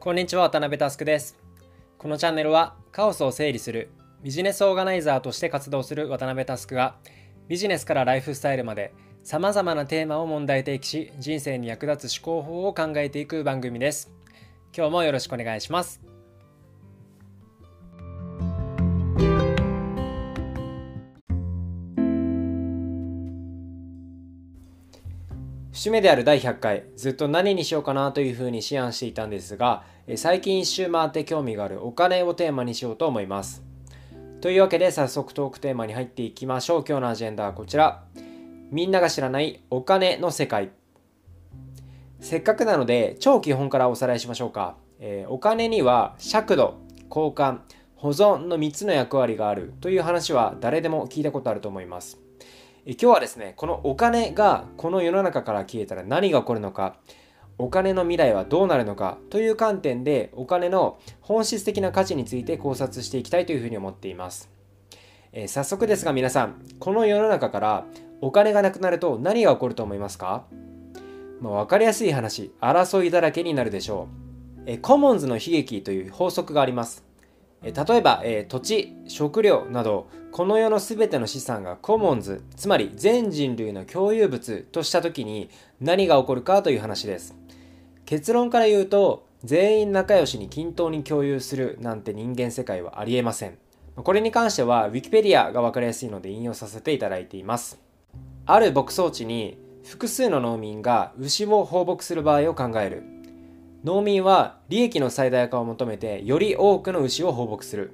こんにちは渡辺佑です。このチャンネルはカオスを整理するビジネスオーガナイザーとして活動する渡辺佑がビジネスからライフスタイルまでさまざまなテーマを問題提起し人生に役立つ思考法を考えていく番組です。今日もよろしくお願いします。節目である第100回ずっと何にしようかなというふうに思案していたんですが最近一周回って興味があるお金をテーマにしようと思います。というわけで早速トークテーマに入っていきましょう。今日のアジェンダはこちら。みんなが知らないお金の世界。せっかくなので超基本からおさらいしましょうか、えー、お金には尺度交換保存の3つの役割があるという話は誰でも聞いたことあると思います。今日はですねこのお金がこの世の中から消えたら何が起こるのかお金の未来はどうなるのかという観点でお金の本質的な価値について考察していきたいというふうに思っています、えー、早速ですが皆さんこの世の中からお金がなくなると何が起こると思いますか、まあ、分かりやすい話争いだらけになるでしょう、えー、コモンズの悲劇という法則があります。例えば、えー、土地食料などこの世の全ての資産がコモンズつまり全人類の共有物とした時に何が起こるかという話です。結論から言うと全員仲良しに均等に共有するなんて人間世界はありえません。これに関しては Wikipedia が分かりやすいので引用させていただいています。ある牧草地に複数の農民が牛を放牧する場合を考える。農民は利益の最大化を求めてより多くの牛を放牧する。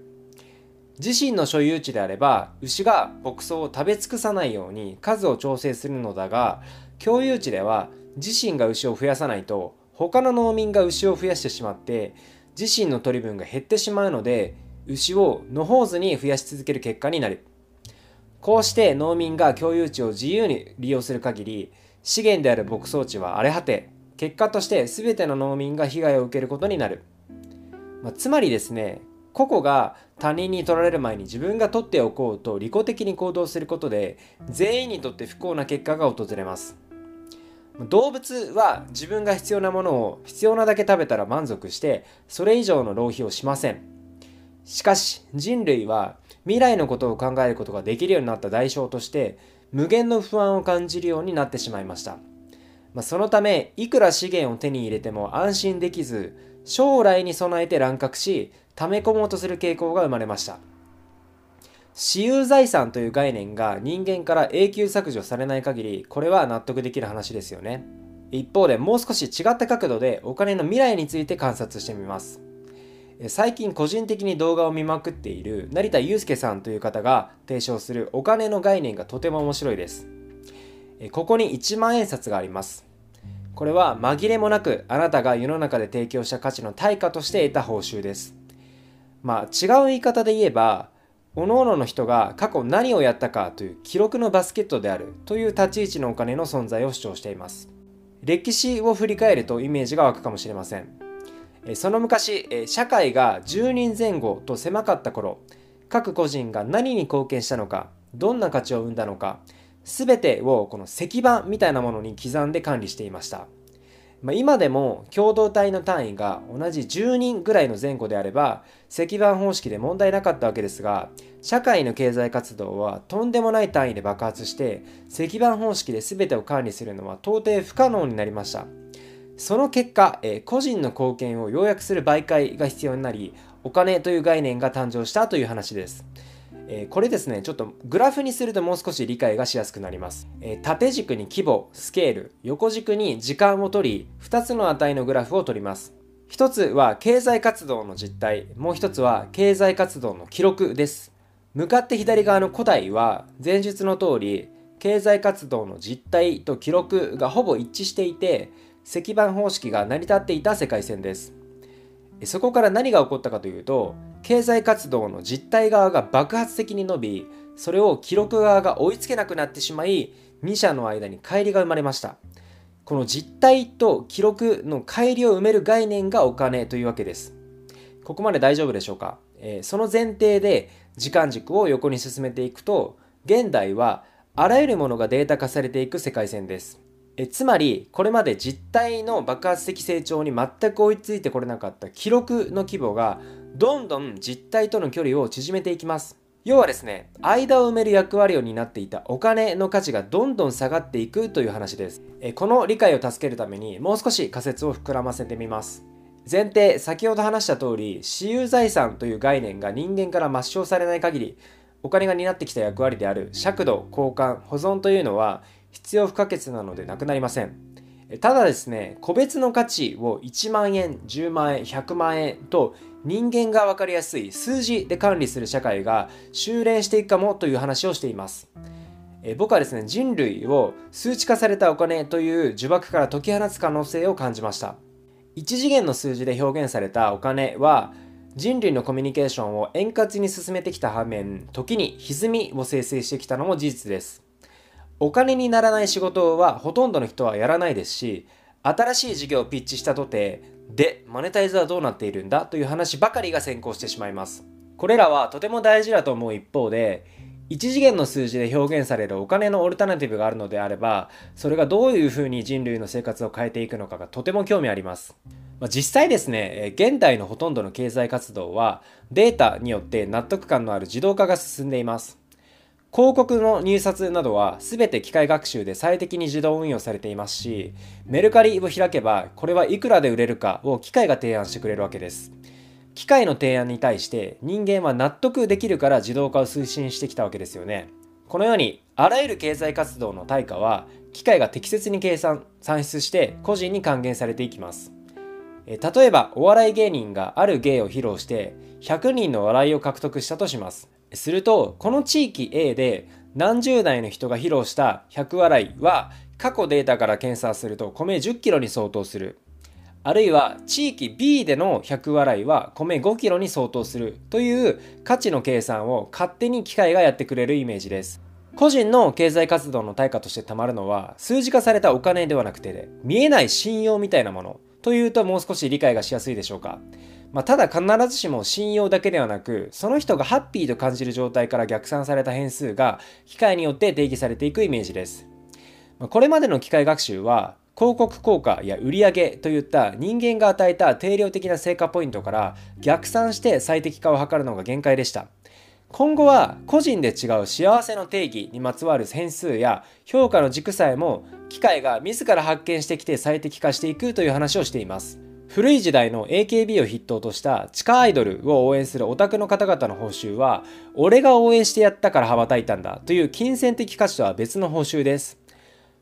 自身の所有地であれば牛が牧草を食べ尽くさないように数を調整するのだが共有地では自身が牛を増やさないと他の農民が牛を増やしてしまって自身の取り分が減ってしまうので牛を野放図に増やし続ける結果になる。こうして農民が共有地を自由に利用する限り資源である牧草地は荒れ果て結果として全ての農民が被害を受けることになる、まあ、つまりですね個々が他人に取られる前に自分が取っておこうと利己的に行動することで全員にとって不幸な結果が訪れます。動物は自分が必要なものを必要なだけ食べたら満足してそれ以上の浪費をしません。しかし人類は未来のことを考えることができるようになった代償として無限の不安を感じるようになってしまいました。まあ、そのためいくら資源を手に入れても安心できず将来に備えて乱獲し溜め込もうとする傾向が生まれました。私有財産という概念が人間から永久削除されない限りこれは納得できる話ですよね。一方でもう少し違った角度でお金の未来について観察してみます。最近個人的に動画を見まくっている成田悠介さんという方が提唱するお金の概念がとても面白いです。ここに1万円札があります。これは紛れもなくあなたが世の中で提供した価値の対価として得た報酬です。まあ違う言い方で言えば各々の人が過去何をやったかという記録のバスケットであるという立ち位置のお金の存在を主張しています。歴史を振り返るとイメージが湧くかもしれません。その昔社会が10人前後と狭かった頃各個人が何に貢献したのかどんな価値を生んだのか全てをこの石板みたいなものに刻んで管理していました。ま、今でも共同体の単位が同じ10人ぐらいの前後であれば石板方式で問題なかったわけですが社会の経済活動はとんでもない単位で爆発して石板方式で全てを管理するのは到底不可能になりましたその結果、え個人の貢献を要約する媒介が必要になりお金という概念が誕生したという話ですえー、これですね、ちょっとグラフにするともう少し理解がしやすくなります。えー、縦軸に規模、スケール、横軸に時間を取り、2つの値のグラフを取ります。1つは経済活動の実態、もう1つは経済活動の記録です。向かって左側の古代は前述の通り、経済活動の実態と記録がほぼ一致していて、石板方式が成り立っていた世界線です。そこから何が起こったかというと経済活動の実態側が爆発的に伸びそれを記録側が追いつけなくなってしまい2者の間に乖離が生まれました。この実態と記録の乖離を埋める概念がお金というわけです。ここまで大丈夫でしょうか、えー、その前提で時間軸を横に進めていくと現代はあらゆるものがデータ化されていく世界線です。えつまりこれまで実態の爆発的成長に全く追いついてこれなかった記録の規模がどんどん実態との距離を縮めていきます。要はですね間を埋める役割を担っていたお金の価値がどんどん下がっていくという話です。この理解を助けるためにもう少し仮説を膨らませてみます。前提先ほど話した通り私有財産という概念が人間から抹消されない限りお金が担ってきた役割である尺度交換保存というのは必要不可欠なのでなくなりません。ただですね、個別の価値を1万円、10万円、100万円と人間が分かりやすい数字で管理する社会が修練していくかもという話をしています。え僕はですね、人類を数値化されたお金という呪縛から解き放つ可能性を感じました。1次元の数字で表現されたお金は人類のコミュニケーションを円滑に進めてきた反面、時に歪みを生成してきたのも事実です。お金にならない仕事はほとんどの人はやらないですし、新しい事業をピッチしたとて、で、マネタイズはどうなっているんだ？という話ばかりが先行してしまいます。これらはとても大事だと思う一方で、1次元の数字で表現されるお金のオルタナティブがあるのであれば、それがどういうふうに人類の生活を変えていくのかがとても興味あります。まあ、実際ですね、現代のほとんどの経済活動はデータによって納得感のある自動化が進んでいます。広告の入札などは全て機械学習で最適に自動運用されていますし、メルカリを開けばこれはいくらで売れるかを機械が提案してくれるわけです。機械の提案に対して人間は納得できるから自動化を推進してきたわけですよね。このようにあらゆる経済活動の対価は機械が適切に計算、算出して個人に還元されていきます。例えばお笑い芸人がある芸を披露して100人の笑いを獲得したとします。すると、この地域 A で何十代の人が披露した100笑いは過去データから検査すると米10キロに相当する。あるいは地域 B での100笑いは米5キロに相当するという価値の計算を勝手に機械がやってくれるイメージです。個人の経済活動の対価としてたまるのは数字化されたお金ではなくて見えない信用みたいなものというともう少し理解がしやすいでしょうか。まあ、ただ必ずしも信用だけではなく、その人がハッピーと感じる状態から逆算された変数が機械によって定義されていくイメージです。ま、これまでの機械学習は、広告効果や売上といった人間が与えた定量的な成果ポイントから逆算して最適化を図るのが限界でした。今後は個人で違う幸せの定義にまつわる変数や評価の軸さえも機械が自ら発見してきて最適化していくという話をしています。古い時代の AKB を筆頭とした地下アイドルを応援するオタクの方々の報酬は、俺が応援してやったから羽ばたいたんだという金銭的価値とは別の報酬です。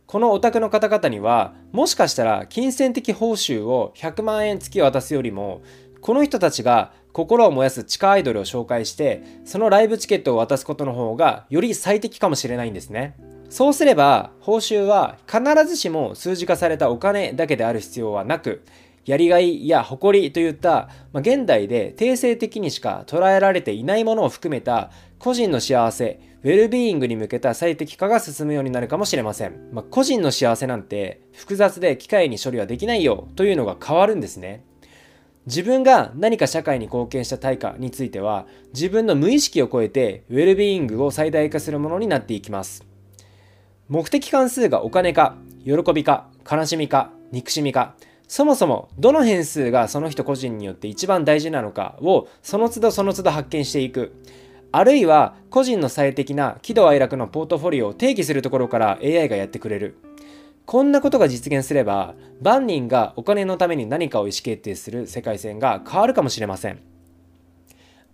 このオタクの方々には、もしかしたら金銭的報酬を100万円月渡すよりも、この人たちが心を燃やす地下アイドルを紹介して、そのライブチケットを渡すことの方がより最適かもしれないんですね。そうすれば、報酬は必ずしも数字化されたお金だけである必要はなく、やりがいや誇りといった、まあ、現代で定性的にしか捉えられていないものを含めた個人の幸せ、ウェルビーイングに向けた最適化が進むようになるかもしれません。まあ、個人の幸せなんて複雑で機械に処理はできないよというのが変わるんですね。自分が何か社会に貢献した対価については自分の無意識を超えてウェルビーイングを最大化するものになっていきます。目的関数がお金か、喜びか、悲しみか、憎しみか、そもそもどの変数がその人個人によって一番大事なのかをその都度その都度発見していく。あるいは個人の最適な喜怒哀楽のポートフォリオを定義するところから AI がやってくれる。こんなことが実現すれば万人がお金のために何かを意思決定する世界線が変わるかもしれません。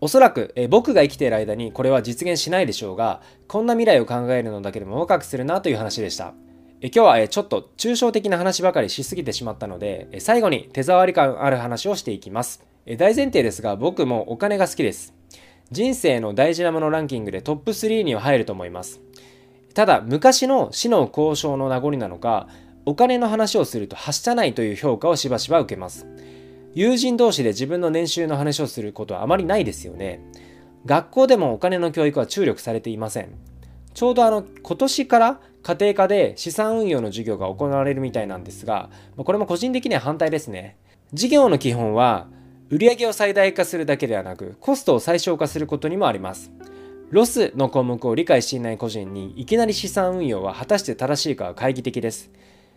おそらくえ僕が生きている間にこれは実現しないでしょうが、こんな未来を考えるのだけでもワクワクするなという話でした。え今日はちょっと抽象的な話ばかりしすぎてしまったので、最後に手触り感ある話をしていきます。大前提ですが、僕もお金が好きです。人生の大事なものランキングでトップ3には入ると思います。ただ、昔の死の交渉の名残なのか、お金の話をするとはしたないという評価をしばしば受けます。友人同士で自分の年収の話をすることはあまりないですよね。学校でもお金の教育は注力されていません。ちょうどあの今年から家庭科で資産運用の授業が行われるみたいなんですが、これも個人的には反対ですね。事業の基本は売上を最大化するだけではなくコストを最小化することにもあります。ロスの項目を理解していない個人にいきなり資産運用は果たして正しいかは懐疑的です。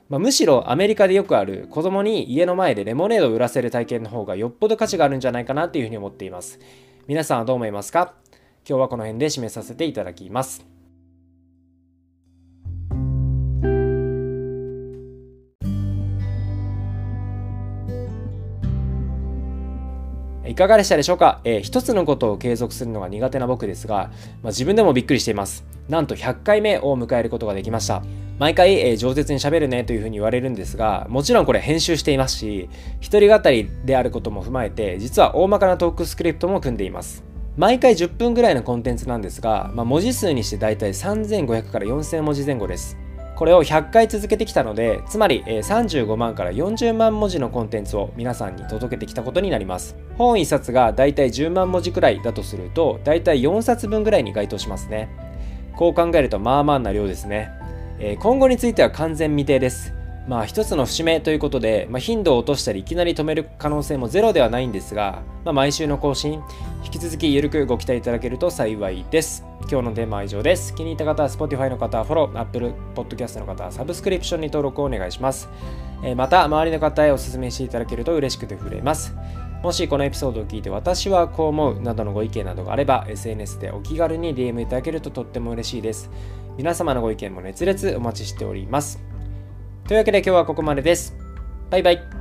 まあ、むしろアメリカでよくある子供に家の前でレモネードを売らせる体験の方がよっぽど価値があるんじゃないかなというふうに思っています皆さんはどう思いますか？今日はこの辺で締めさせていただきますいかがでしたでしょうか、えー、一つのことを継続するのが苦手な僕ですが、まあ、自分でもびっくりしています。なんと100回目を迎えることができました。毎回、えー、上手に喋るねというふうに言われるんですが、もちろんこれ編集していますし、一人語りであることも踏まえて、実は大まかなトークスクリプトも組んでいます。毎回10分ぐらいのコンテンツなんですが、まあ、文字数にしてだいたい3500から4000文字前後です。これを100回続けてきたので、つまり35万から40万文字のコンテンツを皆さんに届けてきたことになります。本1冊がだいたい10万文字くらいだとすると、だいたい4冊分ぐらいに該当しますね。こう考えるとまあまあな量ですね。今後については完全未定です。まあ一つの節目ということで、まあ、頻度を落としたりいきなり止める可能性もゼロではないんですが、まあ、毎週の更新、引き続きゆるくご期待いただけると幸いです。今日のテーマは以上です。気に入った方は Spotify の方はフォロー、Apple Podcast の方はサブスクリプションに登録をお願いします。えー、また、周りの方へお勧めしていただけると嬉しくて触れます。もしこのエピソードを聞いて私はこう思うなどのご意見などがあれば SNS でお気軽に DM いただけるととっても嬉しいです。皆様のご意見も熱烈お待ちしております。というわけで今日はここまでです。バイバイ。